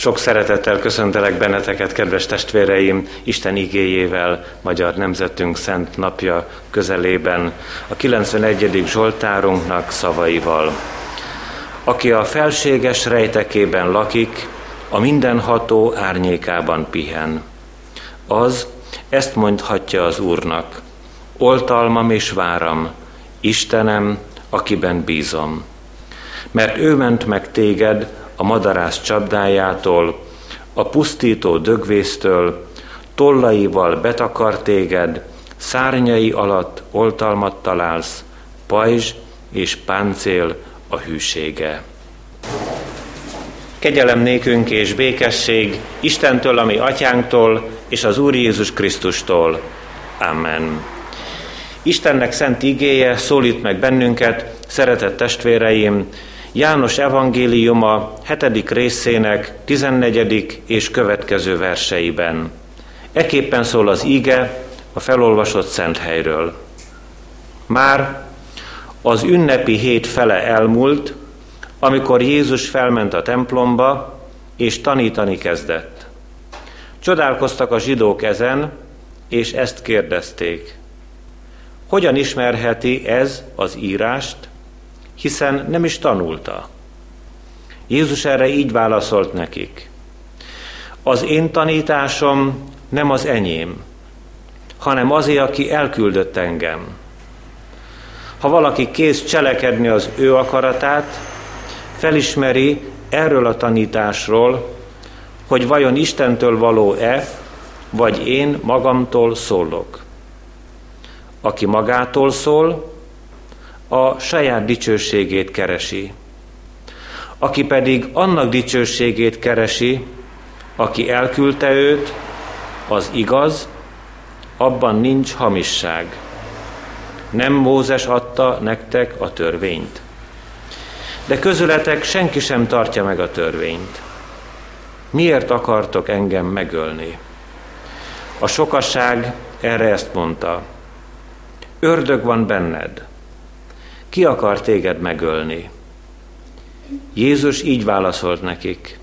Sok szeretettel köszöntelek benneteket, kedves testvéreim, Isten igéjével, Magyar Nemzetünk Szent Napja közelében, a 91. Zsoltárunknak szavaival. Aki a felséges rejtekében lakik, a mindenható árnyékában pihen. Az ezt mondhatja az Úrnak, oltalmam és váram, Istenem, akiben bízom. Mert ő ment meg téged a madarász csapdájától, a pusztító dögvésztől, tollaival betakar téged, szárnyai alatt oltalmat találsz, pajzs és páncél a hűsége. Kegyelem nékünk és békesség Istentől, ami atyánktól, és az Úr Jézus Krisztustól. Amen. Istennek szent igéje szólít meg bennünket, szeretett testvéreim, János evangéliuma 7. részének 14. és következő verseiben. Eképpen szól az ige a felolvasott szent helyről. Már az ünnepi hét fele elmúlt, amikor Jézus felment a templomba, és tanítani kezdett. Csodálkoztak a zsidók ezen, és ezt kérdezték. Hogyan ismerheti ez az írást, hiszen nem is tanulta. Jézus erre így válaszolt nekik. Az én tanításom nem az enyém, hanem azé, aki elküldött engem. Ha valaki kész cselekedni az ő akaratát, felismeri erről a tanításról, hogy vajon Istentől való-e, vagy én magamtól szólok. Aki magától szól, a saját dicsőségét keresi. Aki pedig annak dicsőségét keresi, aki elküldte őt, az igaz, abban nincs hamisság. Nem Mózes adta nektek a törvényt. De közületek senki sem tartja meg a törvényt. Miért akartok engem megölni? A sokasság erre ezt mondta. Ördög van benned. Ki akar téged megölni? Jézus így válaszolt nekik.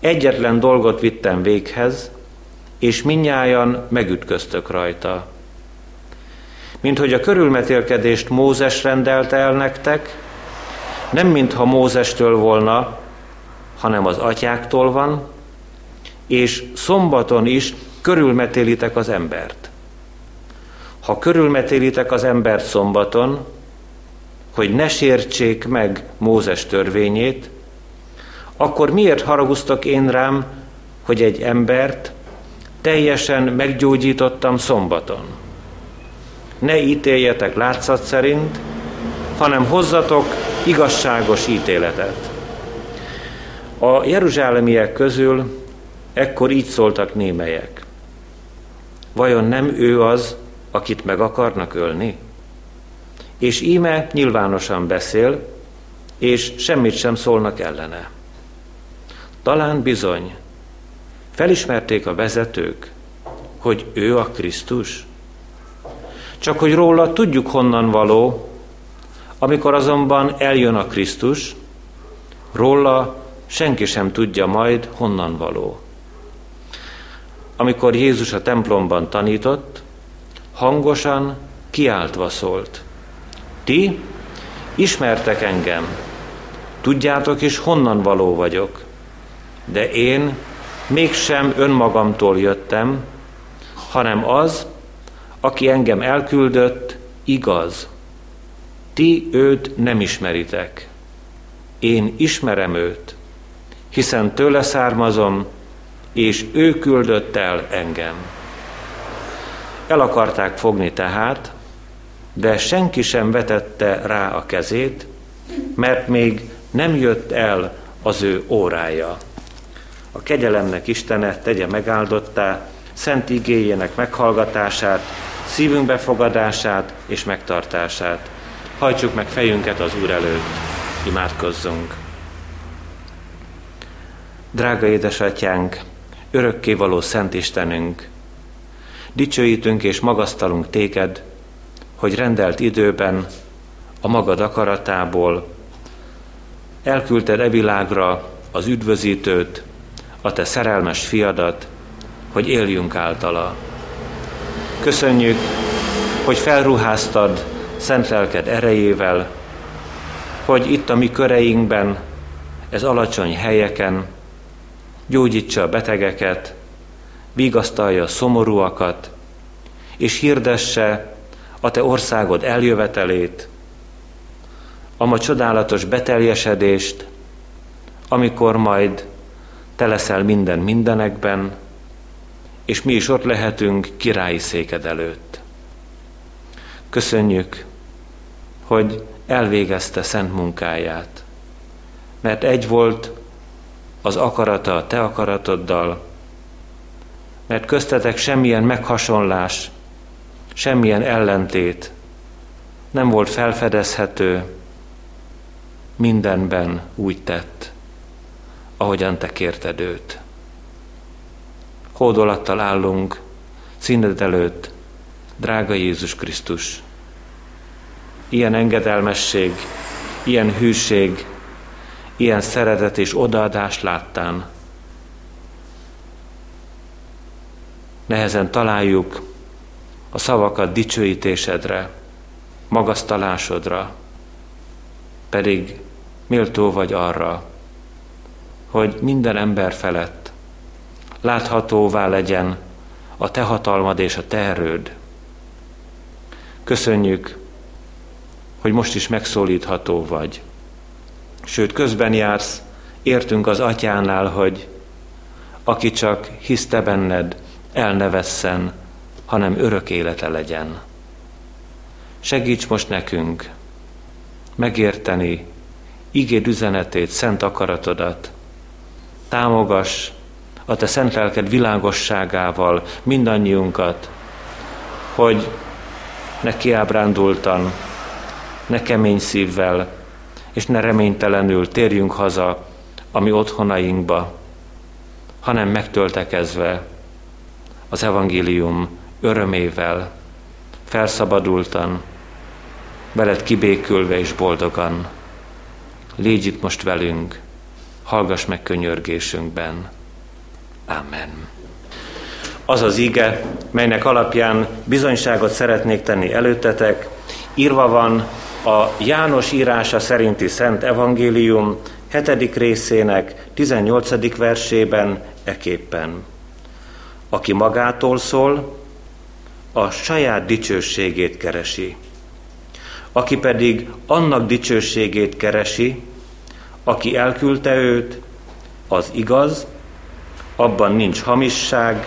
Egyetlen dolgot vittem véghez, és minnyájan megütköztök rajta. Mint hogy a körülmetélkedést Mózes rendelte el nektek, nem mintha Mózestől volna, hanem az atyáktól van, és szombaton is körülmetélitek az embert. Ha körülmetélitek az embert szombaton, hogy ne sértsék meg Mózes törvényét, akkor miért haraguztak én rám, hogy egy embert teljesen meggyógyítottam szombaton? Ne ítéljetek látszat szerint, hanem hozzatok igazságos ítéletet. A jeruzsálemiek közül ekkor így szóltak némelyek. Vajon nem ő az, akit meg akarnak ölni? És íme nyilvánosan beszél, és semmit sem szólnak ellene. Talán bizony felismerték a vezetők, hogy ő a Krisztus. Csak hogy róla tudjuk honnan való, amikor azonban eljön a Krisztus, róla senki sem tudja majd honnan való. Amikor Jézus a templomban tanított, hangosan kiáltva szólt. Ti ismertek engem, tudjátok is honnan való vagyok, de én mégsem önmagamtól jöttem, hanem az, aki engem elküldött, igaz. Ti őt nem ismeritek. Én ismerem őt, hiszen tőle származom, és ő küldött el engem. El akarták fogni tehát, de senki sem vetette rá a kezét, mert még nem jött el az ő órája. A kegyelemnek Istene tegye megáldottá, szent igéjének meghallgatását, szívünk befogadását és megtartását. Hajtsuk meg fejünket az Úr előtt, imádkozzunk. Drága édesatyánk, örökkévaló Szent Istenünk, dicsőítünk és magasztalunk téged, hogy rendelt időben a magad akaratából elküldted e világra az üdvözítőt, a te szerelmes fiadat, hogy éljünk általa. Köszönjük, hogy felruháztad szent lelked erejével, hogy itt a mi köreinkben, ez alacsony helyeken gyógyítsa a betegeket, vigasztalja a szomorúakat, és hirdesse a te országod eljövetelét, ma csodálatos beteljesedést, amikor majd te leszel minden mindenekben, és mi is ott lehetünk királyi széked előtt. Köszönjük, hogy elvégezte szent munkáját, mert egy volt az akarata a te akaratoddal, mert köztetek semmilyen meghasonlás, semmilyen ellentét nem volt felfedezhető, mindenben úgy tett, ahogyan te kérted őt. Hódolattal állunk színed előtt, drága Jézus Krisztus. Ilyen engedelmesség, ilyen hűség, ilyen szeretet és odaadás láttán. Nehezen találjuk a szavakat dicsőítésedre, magasztalásodra, pedig méltó vagy arra, hogy minden ember felett láthatóvá legyen a te hatalmad és a te erőd. Köszönjük, hogy most is megszólítható vagy. Sőt, közben jársz, értünk az atyánál, hogy aki csak hiszte benned, el ne vesszen, hanem örök élete legyen. Segíts most nekünk megérteni igéd üzenetét, szent akaratodat. Támogass a te szent lelked világosságával mindannyiunkat, hogy ne kiábrándultan, ne kemény szívvel, és ne reménytelenül térjünk haza a mi otthonainkba, hanem megtöltekezve az evangélium örömével, felszabadultan, veled kibékülve és boldogan. Légy itt most velünk, hallgass meg könyörgésünkben. Amen. Az az ige, melynek alapján bizonyságot szeretnék tenni előttetek, írva van a János írása szerinti Szent Evangélium 7. részének 18. versében eképpen. Aki magától szól, a saját dicsőségét keresi. Aki pedig annak dicsőségét keresi, aki elküldte őt, az igaz, abban nincs hamisság,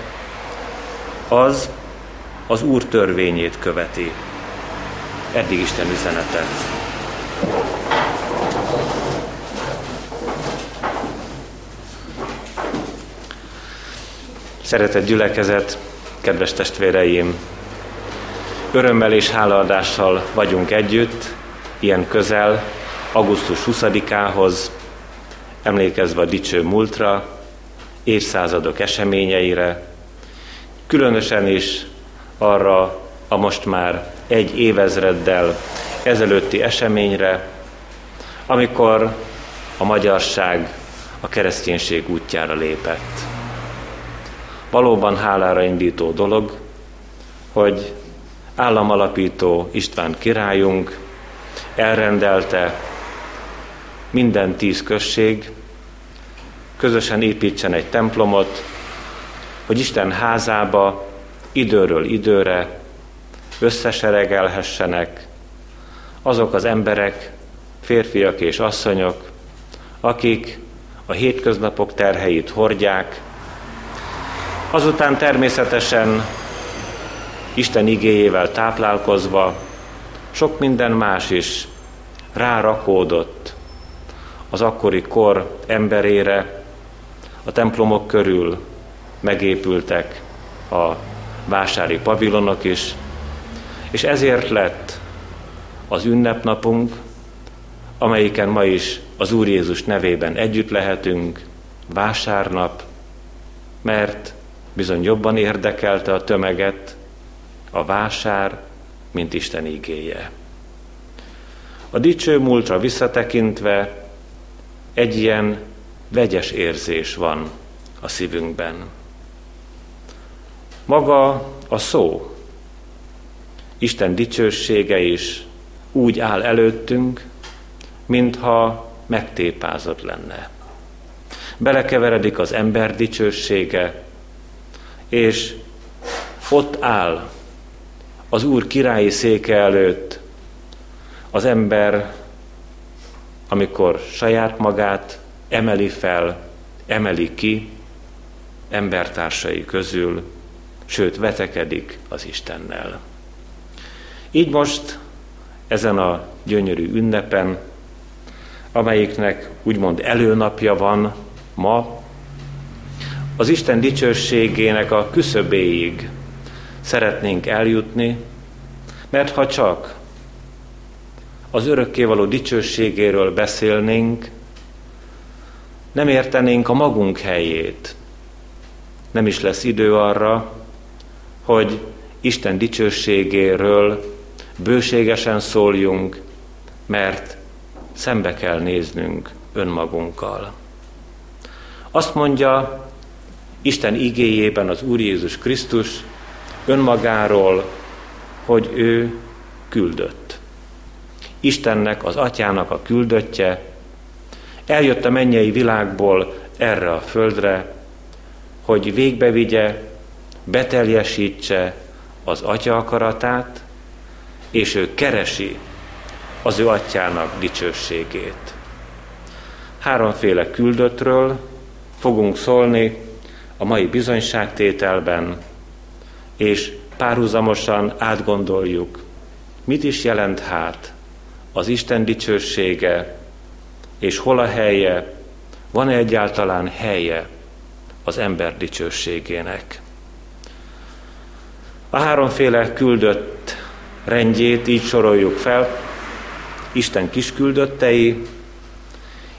az az Úr törvényét követi. Eddig Isten üzenete. Szeretett gyülekezet, kedves testvéreim! Örömmel és hálaadással vagyunk együtt, ilyen közel, augusztus 20-ához, emlékezve a dicső múltra, évszázadok eseményeire, különösen is arra a most már egy évezreddel ezelőtti eseményre, amikor a magyarság a kereszténység útjára lépett. Valóban hálára indító dolog, hogy államalapító István királyunk elrendelte minden tíz község, közösen építsen egy templomot, hogy Isten házába időről időre összeseregelhessenek azok az emberek, férfiak és asszonyok, akik a hétköznapok terheit hordják, azután természetesen Isten igéjével táplálkozva sok minden más is rárakódott az akkori kor emberére, a templomok körül megépültek a vásári pavilonok is, és ezért lett az ünnepnapunk, amelyiken ma is az Úr Jézus nevében együtt lehetünk, vásárnap, mert bizony jobban érdekelte a tömeget a vásár, mint Isten igéje. A dicső múltra visszatekintve egy ilyen vegyes érzés van a szívünkben. Maga a szó, Isten dicsősége is úgy áll előttünk, mintha megtépázott lenne. Belekeveredik az ember dicsősége, és ott áll az Úr királyi széke előtt az ember, amikor saját magát emeli fel, emeli ki embertársai közül, sőt vetekedik az Istennel. Így most ezen a gyönyörű ünnepen, amelyiknek úgymond előnapja van ma, az Isten dicsőségének a küszöbéig szeretnénk eljutni, mert ha csak az örökkévaló dicsőségéről beszélnénk, nem értenénk a magunk helyét. Nem is lesz idő arra, hogy Isten dicsőségéről bőségesen szóljunk, mert szembe kell néznünk önmagunkkal. Azt mondja Isten igéjében az Úr Jézus Krisztus önmagáról, hogy ő küldött. Istennek, az atyának a küldöttje, eljött a mennyei világból erre a földre, hogy végbevigye, beteljesítse az atya akaratát, és ő keresi az ő atyának dicsőségét. Háromféle küldöttről fogunk szólni a mai bizonyságtételben, és párhuzamosan átgondoljuk, mit is jelent hát az Isten dicsősége, és hol a helye, van-e egyáltalán helye az ember dicsőségének. A háromféle küldött rendjét így soroljuk fel. Isten kis küldöttei,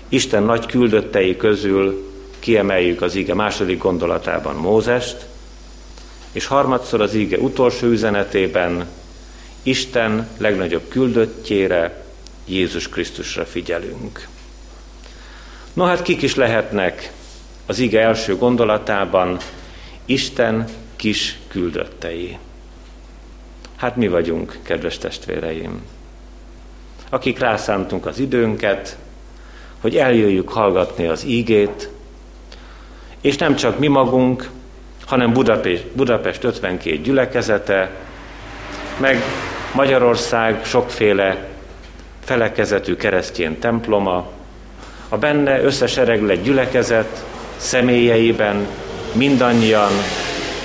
Isten nagy küldöttei közül kiemeljük az ige második gondolatában Mózest, és harmadszor az ige utolsó üzenetében Isten legnagyobb küldöttjére, Jézus Krisztusra figyelünk. No hát kik is lehetnek az ige első gondolatában Isten kis küldöttei? Hát mi vagyunk, kedves testvéreim, akik rászántunk az időnket, hogy eljöjjük hallgatni az ígét, és nem csak mi magunk, hanem Budapest, Budapest 52 gyülekezete, meg Magyarország sokféle felekezetű keresztjén temploma, a benne összesereglett gyülekezet személyeiben mindannyian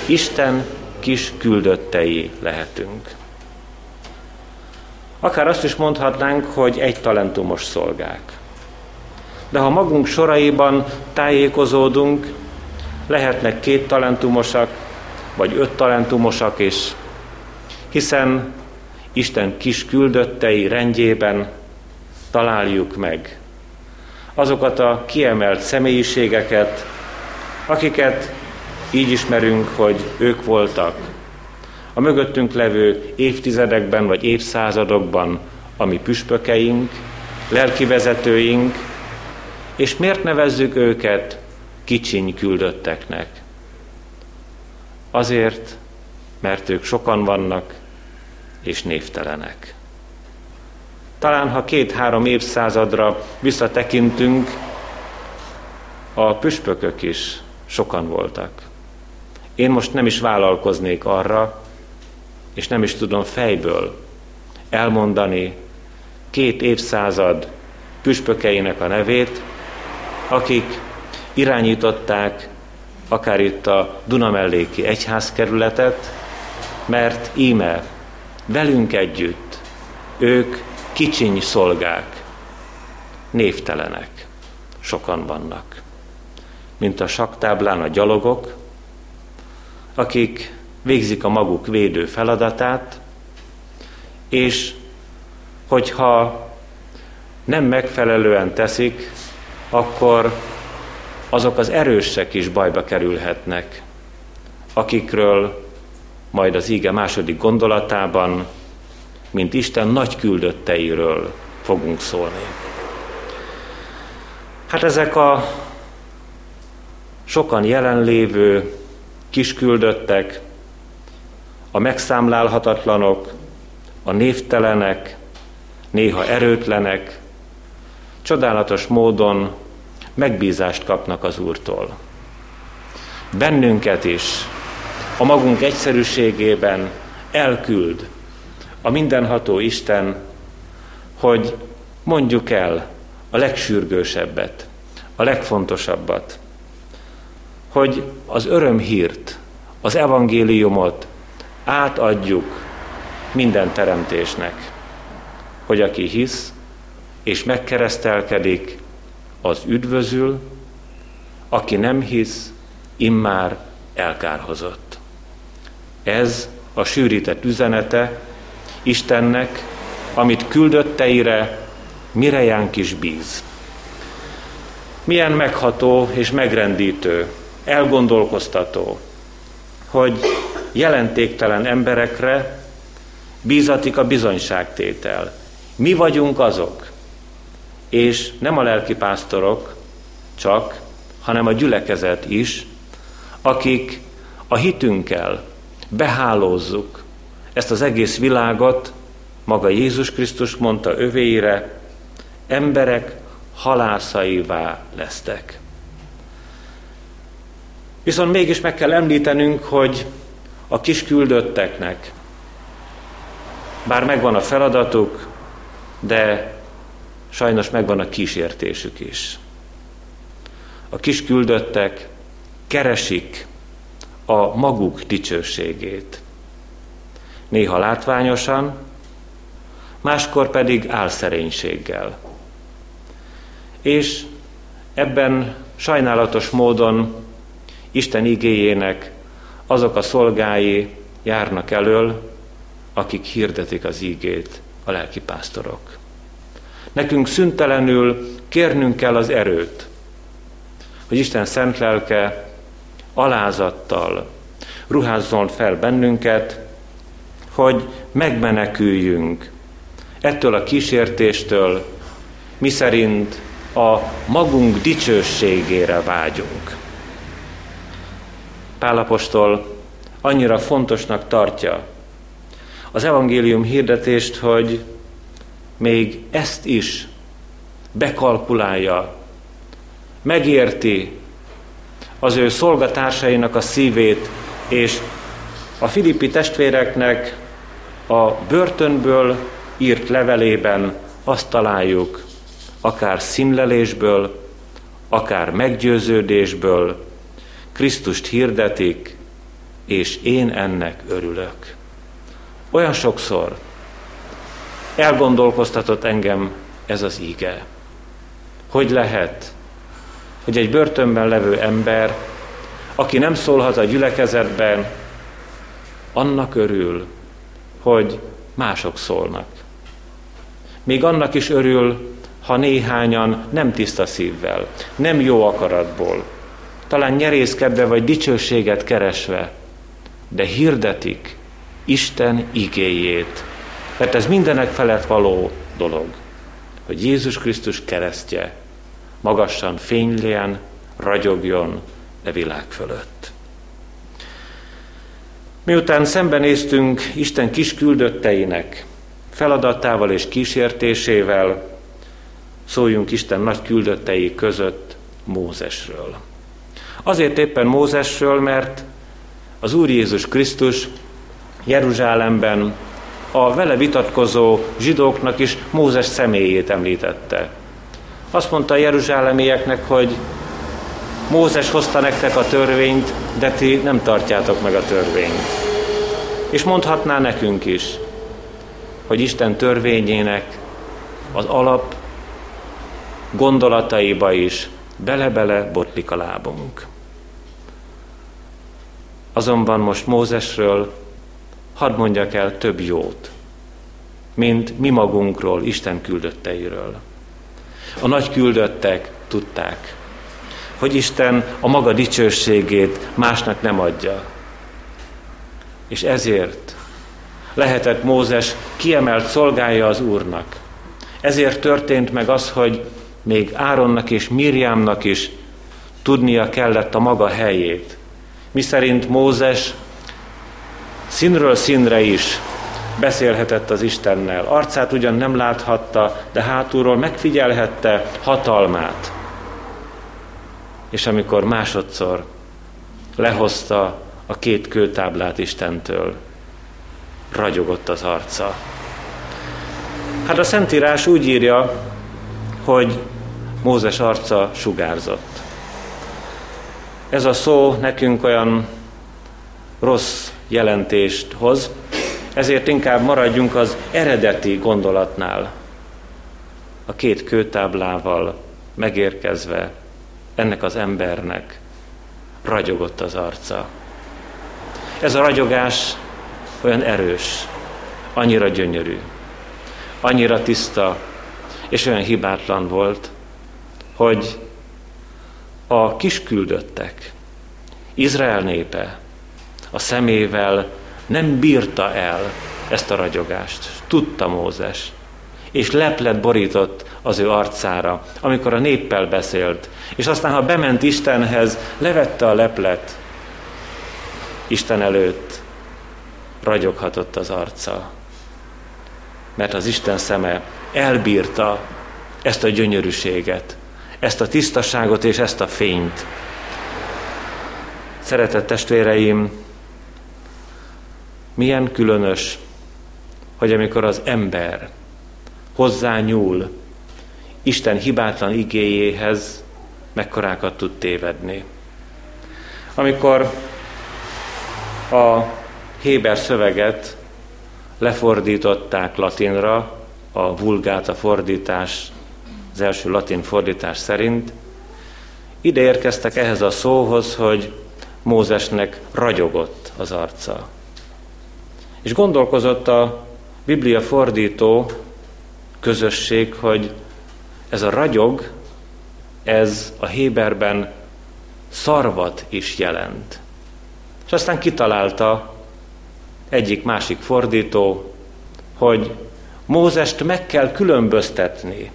Isten kis küldöttei lehetünk. Akár azt is mondhatnánk, hogy egy talentumos szolgák. De ha magunk soraiban tájékozódunk, lehetnek két talentumosak, vagy öt talentumosak is, hiszen Isten kis küldöttei rendjében találjuk meg azokat a kiemelt személyiségeket, akiket így ismerünk, hogy ők voltak a mögöttünk levő évtizedekben vagy évszázadokban a mi püspökeink, lelki vezetőink, és miért nevezzük őket kicsiny küldötteknek? Azért, mert ők sokan vannak, és névtelenek. Talán ha két-három évszázadra visszatekintünk, a püspökök is sokan voltak. Én most nem is vállalkoznék arra, és nem is tudom fejből elmondani két évszázad püspökeinek a nevét, akik irányították akár itt a Dunamelléki egyházkerületet, mert íme velünk együtt ők kicsiny szolgák, névtelenek, sokan vannak. Mint a saktáblán a gyalogok, akik végzik a maguk védő feladatát, és hogyha nem megfelelően teszik, akkor azok az erősek is bajba kerülhetnek, akikről majd az íge második gondolatában, mint Isten nagy küldötteiről fogunk szólni. Hát ezek a sokan jelenlévő kisküldöttek, a megszámlálhatatlanok, a névtelenek, néha erőtlenek, csodálatos módon megbízást kapnak az Úrtól. Bennünket is a magunk egyszerűségében elküld a mindenható Isten, hogy mondjuk el a legsürgősebbet, a legfontosabbat, hogy az örömhírt, az evangéliumot átadjuk minden teremtésnek, hogy aki hisz és megkeresztelkedik, az üdvözül, aki nem hisz, immár elkárhozott. Ez a sűrített üzenete Istennek, amit küldötteire Mirejánk is bíz. Milyen megható és megrendítő, elgondolkoztató, hogy jelentéktelen emberekre bízatik a bizonyságtétel. Mi vagyunk azok, és nem a lelkipásztorok csak, hanem a gyülekezet is, akik a hitünkkel behálózzuk ezt az egész világot, maga Jézus Krisztus mondta övéire, emberek halászaivá lesztek. Viszont mégis meg kell említenünk, hogy a kis küldötteknek, bár megvan a feladatuk, de sajnos megvan a kísértésük is. A kis küldöttek keresik a maguk dicsőségét. Néha látványosan, máskor pedig álszerénységgel. És ebben sajnálatos módon Isten igéjének azok a szolgái járnak elől, akik hirdetik az ígét, a lelkipásztorok. Nekünk szüntelenül kérnünk kell az erőt, hogy Isten szent lelke alázattal ruházzon fel bennünket, hogy megmeneküljünk ettől a kísértéstől, mi szerint a magunk dicsőségére vágyunk. Pálapostól annyira fontosnak tartja az evangélium hirdetést, hogy még ezt is bekalkulálja, megérti az ő szolgatársainak a szívét, és a filippi testvéreknek a börtönből írt levelében azt találjuk, akár szimlelésből, akár meggyőződésből, Krisztust hirdetik, és én ennek örülök. Olyan sokszor elgondolkoztatott engem ez az íge. Hogy lehet, hogy egy börtönben levő ember, aki nem szólhat a gyülekezetben, annak örül, hogy mások szólnak. Még annak is örül, ha néhányan nem tiszta szívvel, nem jó akaratból, talán nyerészkedve vagy dicsőséget keresve, de hirdetik Isten igéjét. Mert ez mindenek felett való dolog, hogy Jézus Krisztus keresztje magassan fényljen, ragyogjon a világ fölött. Miután szembenéztünk Isten kis küldötteinek feladatával és kísértésével, szóljunk Isten nagy küldöttei között Mózesről. Azért éppen Mózesről, mert az Úr Jézus Krisztus Jeruzsálemben a vele vitatkozó zsidóknak is Mózes személyét említette. Azt mondta a jeruzsálemieknek, hogy Mózes hozta nektek a törvényt, de ti nem tartjátok meg a törvényt. És mondhatná nekünk is, hogy Isten törvényének az alap gondolataiba is bele-bele botlik a lábunk. Azonban most Mózesről hadd mondjak el több jót, mint mi magunkról, Isten küldötteiről. A nagy küldöttek tudták, hogy Isten a maga dicsőségét másnak nem adja. És ezért lehetett Mózes kiemelt szolgálja az Úrnak. Ezért történt meg az, hogy még Áronnak és Mirjámnak is tudnia kellett a maga helyét. Miszerint Mózes színről színre is beszélhetett az Istennel. Arcát ugyan nem láthatta, de hátulról megfigyelhette hatalmát. És amikor másodszor lehozta a két kőtáblát Istentől, ragyogott az arca. Hát a Szentírás úgy írja, hogy Mózes arca sugárzott. Ez a szó nekünk olyan rossz jelentést hoz, ezért inkább maradjunk az eredeti gondolatnál. A két kőtáblával megérkezve ennek az embernek ragyogott az arca. Ez a ragyogás olyan erős, annyira gyönyörű, annyira tiszta, és olyan hibátlan volt, hogy a kisküldöttek, Izrael népe a szemével nem bírta el ezt a ragyogást. Tudta Mózes. És leplet borított az ő arcára, amikor a néppel beszélt. És aztán, ha bement Istenhez, levette a leplet Isten előtt, ragyoghatott az arca. Mert az Isten szeme elbírta ezt a gyönyörűséget, ezt a tisztaságot és ezt a fényt. Szeretett testvéreim, milyen különös, hogy amikor az ember hozzá nyúl Isten hibátlan igéjéhez, mekkorákat tud tévedni. Amikor a Héber szöveget lefordították latinra, a vulgáta fordítás, az első latin fordítás szerint, ide érkeztek ehhez a szóhoz, hogy Mózesnek ragyogott az arca. És gondolkozott a Biblia fordító közösség, hogy ez a ragyog, ez a Héberben szarvat is jelent. És aztán kitalálta egyik másik fordító, hogy Mózest meg kell különböztetni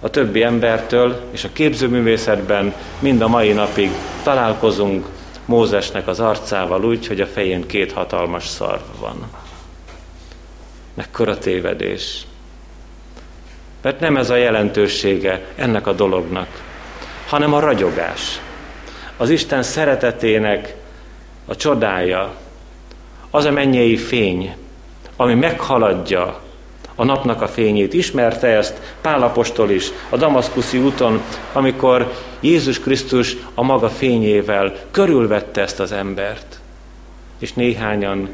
a többi embertől, és a képzőművészetben mind a mai napig találkozunk Mózesnek az arcával úgy, hogy a fején két hatalmas szarv van. Mekkora tévedés. Mert nem ez a jelentősége ennek a dolognak, hanem a ragyogás. Az Isten szeretetének a csodája, az a mennyei fény, ami meghaladja a napnak a fényét. Ismerte ezt Pálapostól is a Damaszkuszi úton, amikor Jézus Krisztus a maga fényével körülvette ezt az embert. És néhányan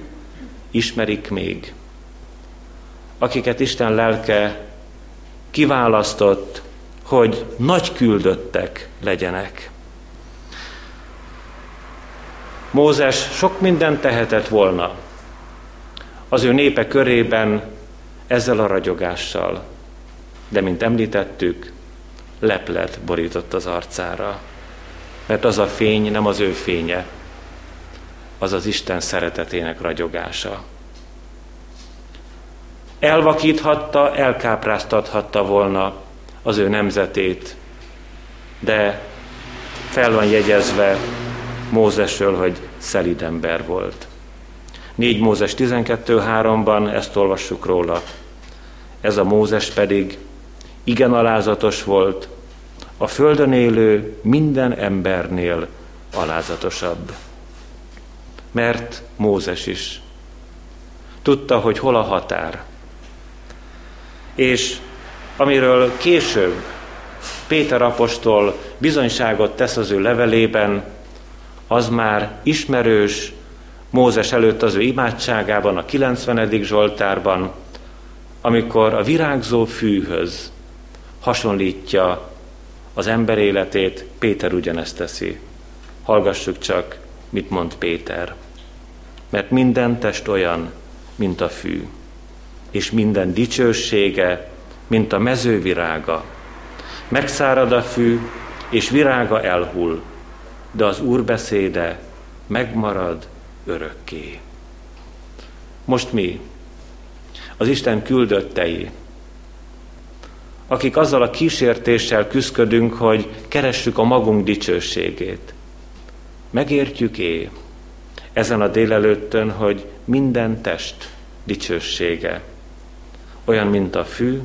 ismerik még, akiket Isten lelke kiválasztott, hogy nagy küldöttek legyenek. Mózes sok mindent tehetett volna az ő népe körében ezzel a ragyogással, de mint említettük, leplet borított az arcára, mert az a fény nem az ő fénye, az az Isten szeretetének ragyogása. Elvakíthatta, elkápráztathatta volna az ő nemzetét, de fel van jegyezve Mózesről, hogy szelid ember volt. 4 Mózes 12.3-ban ezt olvassuk róla. Ez a Mózes pedig igen alázatos volt, a földön élő minden embernél alázatosabb. Mert Mózes is tudta, hogy hol a határ. És amiről később Péter apostol bizonyságot tesz az ő levelében, az már ismerős Mózes előtt az ő imádságában, a 90. Zsoltárban, amikor a virágzó fűhöz hasonlítja az ember életét, Péter ugyanezt teszi. Hallgassuk csak, mit mond Péter. Mert minden test olyan, mint a fű, és minden dicsősége, mint a mezővirága. Megszárad a fű, és virága elhull, de az Úr beszéde megmarad örökké. Most mi, az Isten küldöttei, akik azzal a kísértéssel küzdködünk, hogy keressük a magunk dicsőségét. Megértjük-é ezen a délelőttön, hogy minden test dicsősége olyan, mint a fű,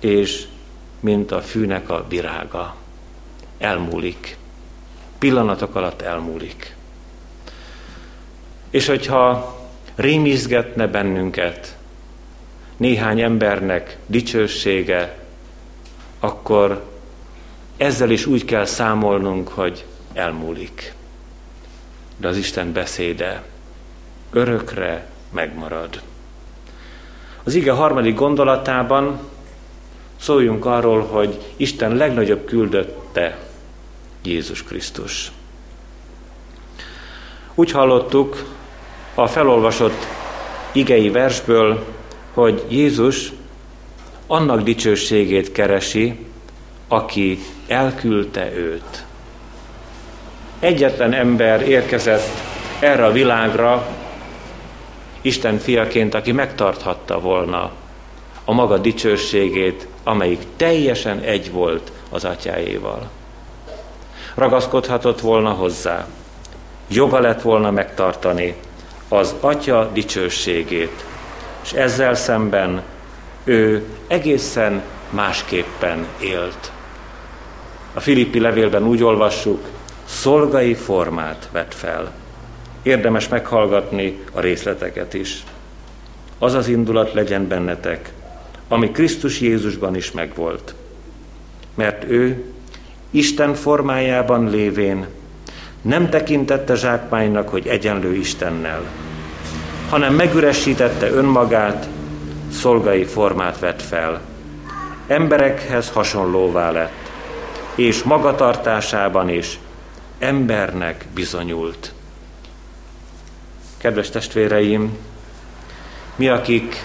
és mint a fűnek a virága. Elmúlik. Pillanatok alatt elmúlik. És hogyha rémizgetne bennünket néhány embernek dicsősége, akkor ezzel is úgy kell számolnunk, hogy elmúlik. De az Isten beszéde örökre megmarad. Az ige harmadik gondolatában szóljunk arról, hogy Isten legnagyobb küldötte Jézus Krisztus. Úgy hallottuk a felolvasott igei versből, hogy Jézus annak dicsőségét keresi, aki elküldte őt. Egyetlen ember érkezett erre a világra, Isten fiaként, aki megtarthatta volna a maga dicsőségét, amelyik teljesen egy volt az atyáéval. Ragaszkodhatott volna hozzá, joga lett volna megtartani az atya dicsőségét, és ezzel szemben ő egészen másképpen élt. A Filippi levélben úgy olvassuk, szolgai formát vett fel. Érdemes meghallgatni a részleteket is. Az az indulat legyen bennetek, ami Krisztus Jézusban is megvolt. Mert ő Isten formájában lévén nem tekintette zsákmánynak, hogy egyenlő Istennel, hanem megüresítette önmagát, szolgai formát vett fel. Emberekhez hasonlóvá lett, és magatartásában is embernek bizonyult. Kedves testvéreim, mi, akik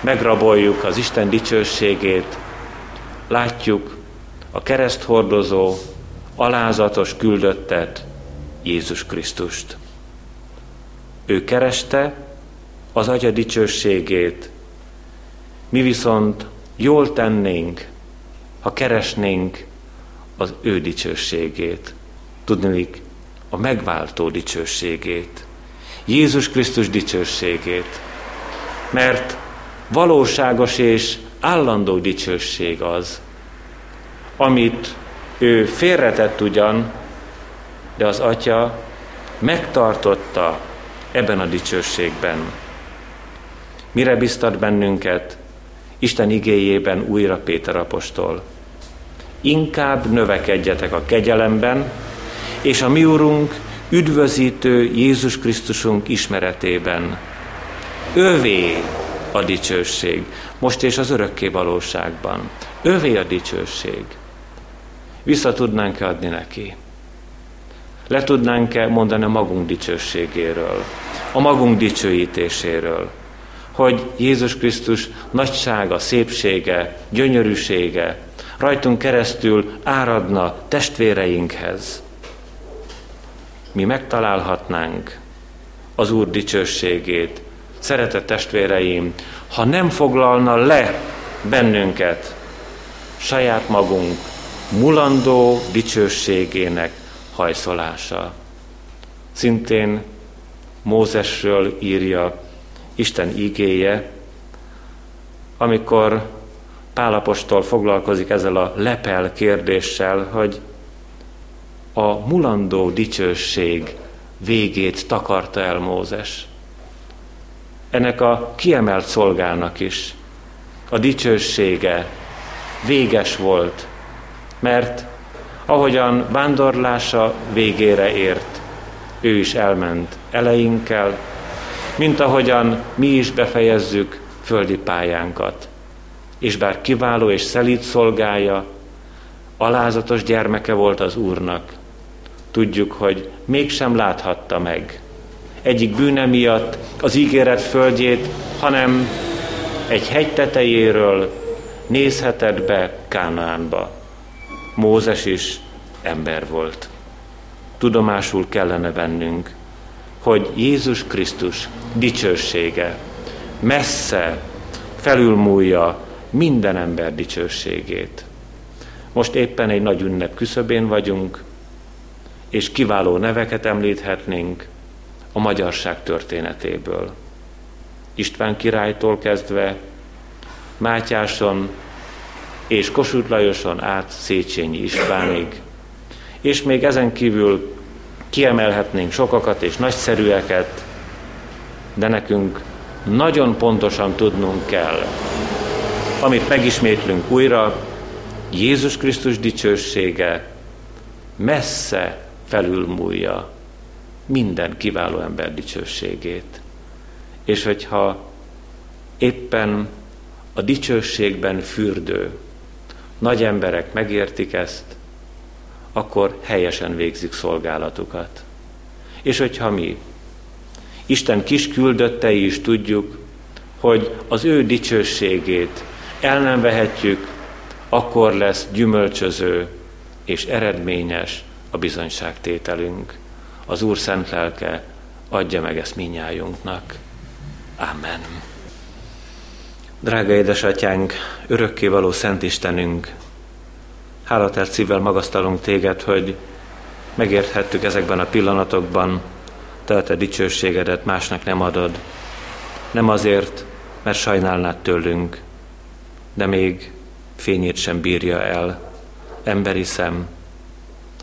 megraboljuk az Isten dicsőségét, látjuk a kereszthordozó, alázatos küldöttet, Jézus Krisztust. Ő kereste az Atya dicsőségét, mi viszont jól tennénk, ha keresnénk az ő dicsőségét. Tudnék, a megváltó dicsőségét. Jézus Krisztus dicsőségét. Mert valóságos és állandó dicsőség az, amit ő félretett ugyan, de az Atya megtartotta ebben a dicsőségben. Mire biztat bennünket Isten igéjében újra Péter apostol? Inkább növekedjetek a kegyelemben, és a mi Urunk üdvözítő Jézus Krisztusunk ismeretében. Övé a dicsőség, most és az örökké valóságban. Övé a dicsőség. Vissza tudnánk adni neki. Le tudnánk-e mondani a magunk dicsőségéről, a magunk dicsőítéséről, hogy Jézus Krisztus nagysága, szépsége, gyönyörűsége rajtunk keresztül áradna testvéreinkhez. Mi megtalálhatnánk az Úr dicsőségét, szeretett testvéreim, ha nem foglalna le bennünket saját magunk mulandó dicsőségének hajszolása. Szintén Mózesről írja Isten igéje, amikor Pálapostól foglalkozik ezzel a lepel kérdéssel, hogy a mulandó dicsőség végét takarta el Mózes. Ennek a kiemelt szolgának is a dicsősége véges volt, mert ahogyan vándorlása végére ért, ő is elment eleinkkel, mint ahogyan mi is befejezzük földi pályánkat. És bár kiváló és szelíd szolgája, alázatos gyermeke volt az Úrnak, tudjuk, hogy mégsem láthatta meg egyik bűne miatt az ígéret földjét, hanem egy hegy tetejéről nézhetett be Kánaánba. Mózes is ember volt. Tudomásul kellene vennünk, hogy Jézus Krisztus dicsősége messze felülmúlja minden ember dicsőségét. Most éppen egy nagy ünnep küszöbén vagyunk, és kiváló neveket említhetnénk a magyarság történetéből. István királytól kezdve, Mátyáson és Kossuth Lajoson át Széchenyi Istvánig, és még ezen kívül kiemelhetnénk sokakat és nagyszerűeket, de nekünk nagyon pontosan tudnunk kell, amit megismétlünk újra, Jézus Krisztus dicsősége messze felülmúlja minden kiváló ember dicsőségét. És hogyha éppen a dicsőségben fürdő nagy emberek megértik ezt, akkor helyesen végzik szolgálatukat. És hogyha mi, Isten kis küldöttei is tudjuk, hogy az ő dicsőségét el nem vehetjük, akkor lesz gyümölcsöző és eredményes a bizonyságtételünk. Az Úr szent lelke adja meg ezt minnyájunknak. Amen. Drága édesatyánk, örökkévaló Szent Istenünk, hálatár szívvel magasztalunk téged, hogy megérthettük ezekben a pillanatokban, te a te dicsőségedet másnak nem adod. Nem azért, mert sajnálnád tőlünk, de még fényét sem bírja el emberi szem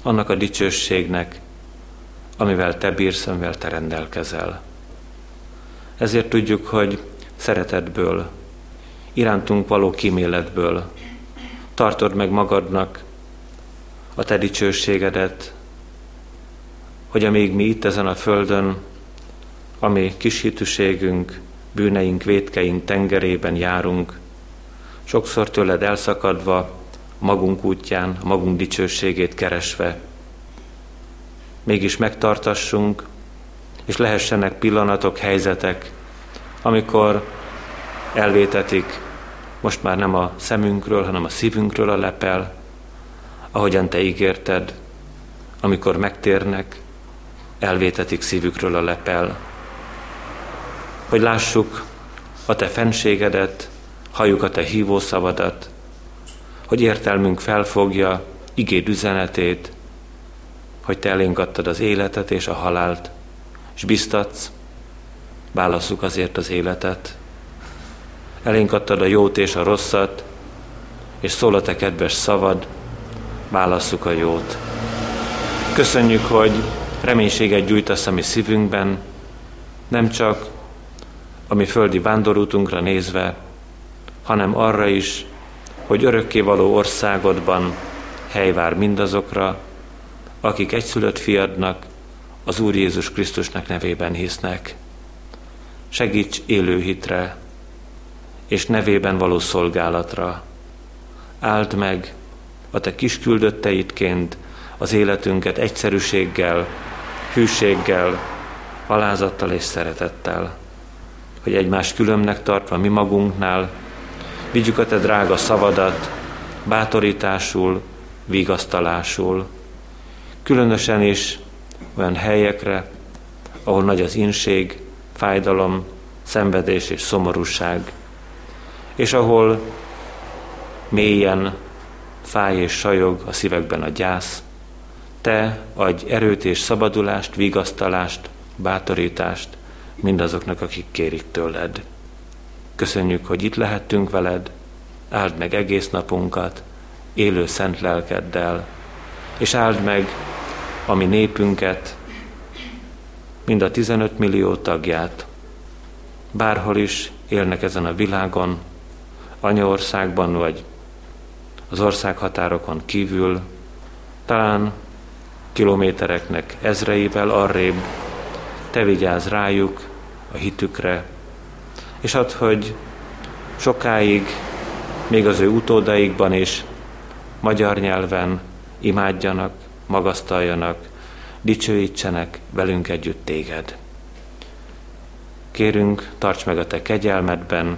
annak a dicsőségnek, amivel te bírsz, amivel te rendelkezel. Ezért tudjuk, hogy szeretetből, irántunk való kíméletből. Tartod meg magadnak a te dicsőségedet, hogy amíg mi itt ezen a földön, ami kis hitűségünk, bűneink, vétkeink tengerében járunk, sokszor tőled elszakadva, magunk útján, magunk dicsőségét keresve, mégis megtartassunk, és lehessenek pillanatok, helyzetek, amikor elvétetik most már nem a szemünkről, hanem a szívünkről a lepel, ahogyan te ígérted, amikor megtérnek, elvétetik szívükről a lepel. Hogy lássuk a te fenségedet, halljuk a te hívószavadat, hogy értelmünk felfogja igéd üzenetét, hogy te elénk adtad az életet és a halált, és biztatsz, válasszuk azért az életet. Elénk adtad a jót és a rosszat, és szól a te kedves szavad, válasszuk a jót. Köszönjük, hogy reménységet gyújtasz a mi szívünkben, nem csak a mi földi vándorútunkra nézve, hanem arra is, hogy örökkévaló országodban hely vár mindazokra, akik egyszülött fiadnak, az Úr Jézus Krisztusnak nevében hisznek. Segíts élő hitre, és nevében való szolgálatra. Áld meg a te kisküldötteidként az életünket egyszerűséggel, hűséggel, alázattal és szeretettel, hogy egymás különbnek tartva mi magunknál, vigyük a te drága szavadat, bátorításul, vigasztalásul, különösen is olyan helyekre, ahol nagy az inség, fájdalom, szenvedés és szomorúság, és ahol mélyen fáj és sajog a szívekben a gyász, te adj erőt és szabadulást, vigasztalást, bátorítást mindazoknak, akik kérik tőled. Köszönjük, hogy itt lehettünk veled, áld meg egész napunkat, élő szent lelkeddel, és áld meg a mi népünket, mind a 15 millió tagját, bárhol is élnek ezen a világon, anyaországban vagy az országhatárokon kívül, talán kilométereknek ezreivel arrébb, te vigyázz rájuk, a hitükre, és add, hogy sokáig, még az ő utódaikban is magyar nyelven imádjanak, magasztaljanak, dicsőítsenek velünk együtt téged. Kérünk, tarts meg a te kegyelmedben,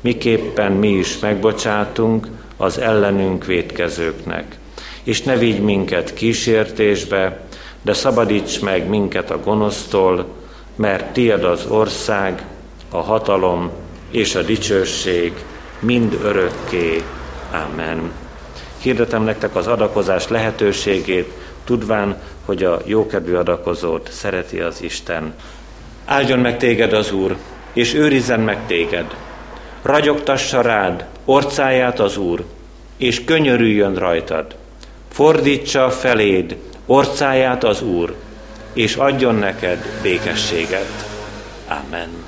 miképpen mi is megbocsátunk az ellenünk védkezőknek. És ne vigy minket kísértésbe, de szabadíts meg minket a gonosztól, mert tied az ország, a hatalom és a dicsőség mind örökké. Amen. Hirdetem nektek az adakozás lehetőségét, tudván, hogy a jókedvű adakozót szereti az Isten. Áldjon meg téged az Úr, és őrizzen meg téged. Ragyogtassa rád orcáját az Úr, és könyörüljön rajtad. Fordítsa feléd orcáját az Úr, és adjon neked békességet. Amen.